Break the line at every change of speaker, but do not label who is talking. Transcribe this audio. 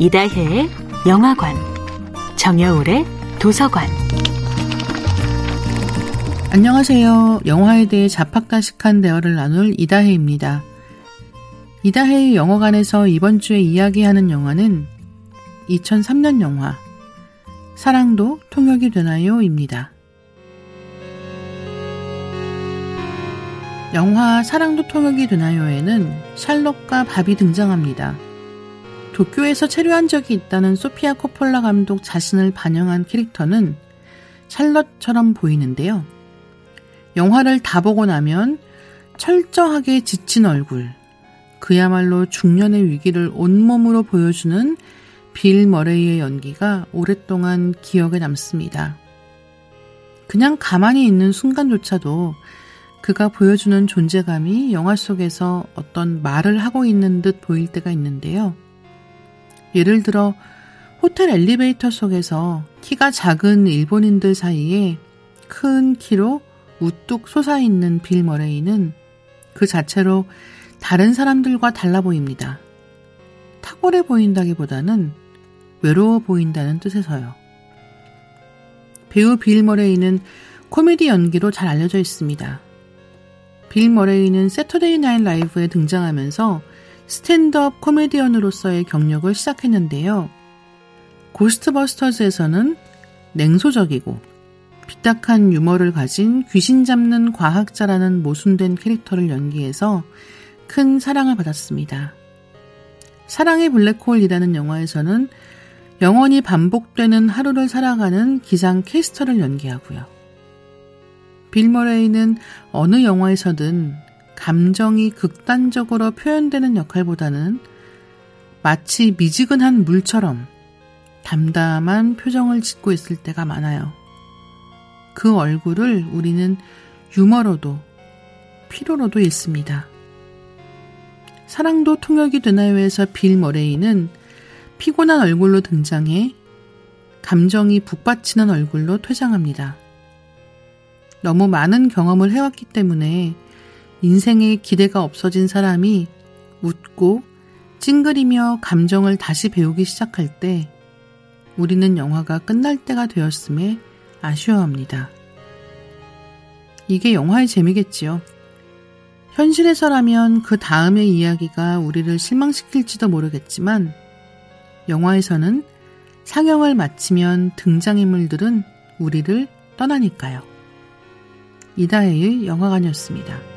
이다혜의 영화관, 정여울의 도서관.
안녕하세요. 영화에 대해 자팍다식한 대화를 나눌 이다혜입니다. 이다혜의 영화관에서 이번 주에 이야기하는 영화는 2003년 영화 사랑도 통역이 되나요?입니다. 영화 사랑도 통역이 되나요에는 샬롯과 밥이 등장합니다. 도쿄에서 체류한 적이 있다는 소피아 코폴라 감독 자신을 반영한 캐릭터는 샬롯처럼 보이는데요. 영화를 다 보고 나면 철저하게 지친 얼굴, 그야말로 중년의 위기를 온몸으로 보여주는 빌 머레이의 연기가 오랫동안 기억에 남습니다. 그냥 가만히 있는 순간조차도 그가 보여주는 존재감이 영화 속에서 어떤 말을 하고 있는 듯 보일 때가 있는데요. 예를 들어 호텔 엘리베이터 속에서 키가 작은 일본인들 사이에 큰 키로 우뚝 솟아있는 빌 머레이는 그 자체로 다른 사람들과 달라 보입니다. 탁월해 보인다기보다는 외로워 보인다는 뜻에서요. 배우 빌 머레이는 코미디 연기로 잘 알려져 있습니다. 빌 머레이는 새터데이 나이트 라이브에 등장하면서 스탠드업 코미디언으로서의 경력을 시작했는데요. 고스트버스터즈에서는 냉소적이고 삐딱한 유머를 가진 귀신 잡는 과학자라는 모순된 캐릭터를 연기해서 큰 사랑을 받았습니다. 사랑의 블랙홀이라는 영화에서는 영원히 반복되는 하루를 살아가는 기상 캐스터를 연기하고요. 빌 머레이는 어느 영화에서든 감정이 극단적으로 표현되는 역할보다는 마치 미지근한 물처럼 담담한 표정을 짓고 있을 때가 많아요. 그 얼굴을 우리는 유머로도 피로로도 읽습니다. 사랑도 통역이 되나요에서 빌 머레이는 피곤한 얼굴로 등장해 감정이 북받치는 얼굴로 퇴장합니다. 너무 많은 경험을 해왔기 때문에 인생에 기대가 없어진 사람이 웃고 찡그리며 감정을 다시 배우기 시작할 때 우리는 영화가 끝날 때가 되었음에 아쉬워합니다. 이게 영화의 재미겠지요. 현실에서라면 그 다음의 이야기가 우리를 실망시킬지도 모르겠지만 영화에서는 상영을 마치면 등장인물들은 우리를 떠나니까요. 이다혜의 영화관이었습니다.